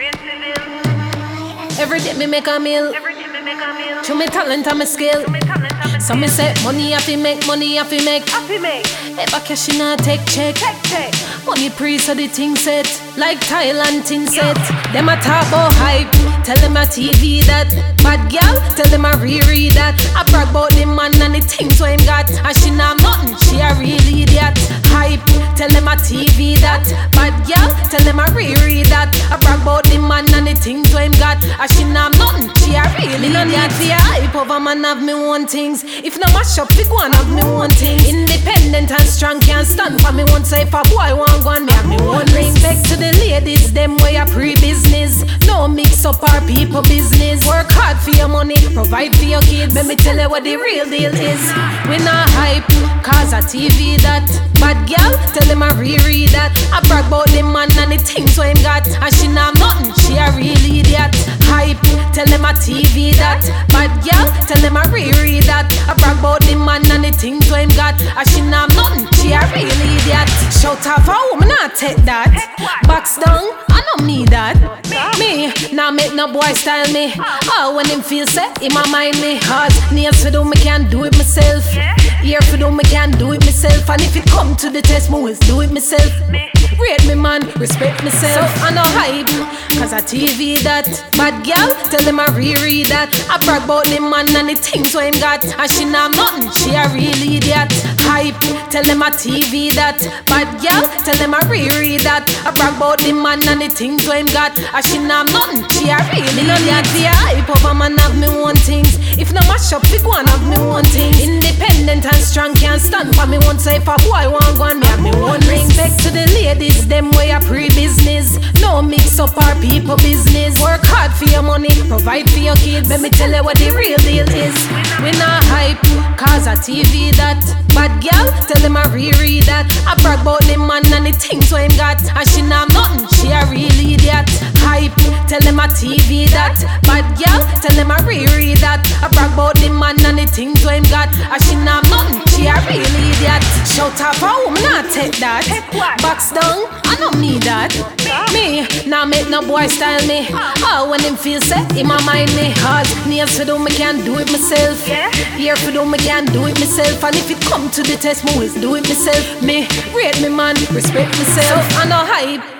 Every day me make a meal. Show me talent and my skill. So me say money I fi make, money I fi make. Ever cash in a take check. Money pre so the thing set. Like Thailand thing set. Them a talk about hype. Tell them a TV that. Bad girl, tell them a reread that. I brag about the man and the things what him got. And she not nothing, she a real idiot. Hype, tell them a TV that. Bad girl, tell them a reread that. Things him got. I she not nothing, she a real idiot. No need your hype over man have me one things. If no mash up, fi go and have me one thing. Independent and strong, can't stand for me one. So if a boy want and me have me one. Respect to the ladies, them way a pre-business. No mix up our people business. Work hard for your money, provide for your kids. Let me tell you what the real deal is. We not hype, cause a TV that. Bad girl, tell him I reread that. I brag about the man and the things what him got. And she not nothing, she a real idiot. Hype, tell him a TV that. Bad girl, tell him I reread that. I brag about the man and the things what him got. And she not nothing, she a real idiot. Shout out for a woman, I take that. Box down, I don't need that. Me, now make no boy style me. Oh, when him feel set, in my mind me. Cause nails for do me can't do it myself. Myself. And if it come to the test, me always do it myself. Rate me man, respect myself. So I no hype, cause a TV that. Bad girl, tell them I reread that. I brag about the man and the things what him got. And she not nothing, she a real idiot. Hype, tell them a TV that. Bad girl, tell them I reread that. I brag about the man and the things what him got. And she not nothing, she a real idiot. No need for your hype over man have me one things. If no mash up, fi go and have me one thing. Independent and strong, can't stand for me one. Say for a boy want and me have me one ring. Respect to the ladies, them way a pre-business. No mix up our people business. Work hard for your money, provide for your kids. Let me tell you what the real deal is. We not hype, cause a TV that. Bad girl, tell them I reread that. I brag about things what him got. And she not nothing, she a real idiot. Hype, tell them a TV that. Bad girl, tell them I reread that. I brag about the man and the things what him got. And she not nothing, she a real idiot. Shout out for woman, I take that. Box down, I don't need that. Me, now make no boy style me. Oh, oh when him feel set, in my mind me. Cause nails for do me can't do it myself. Ear for do me can't do it myself. And if it come to the test, me always do it myself. Me, rate me man, respect myself. I no hype.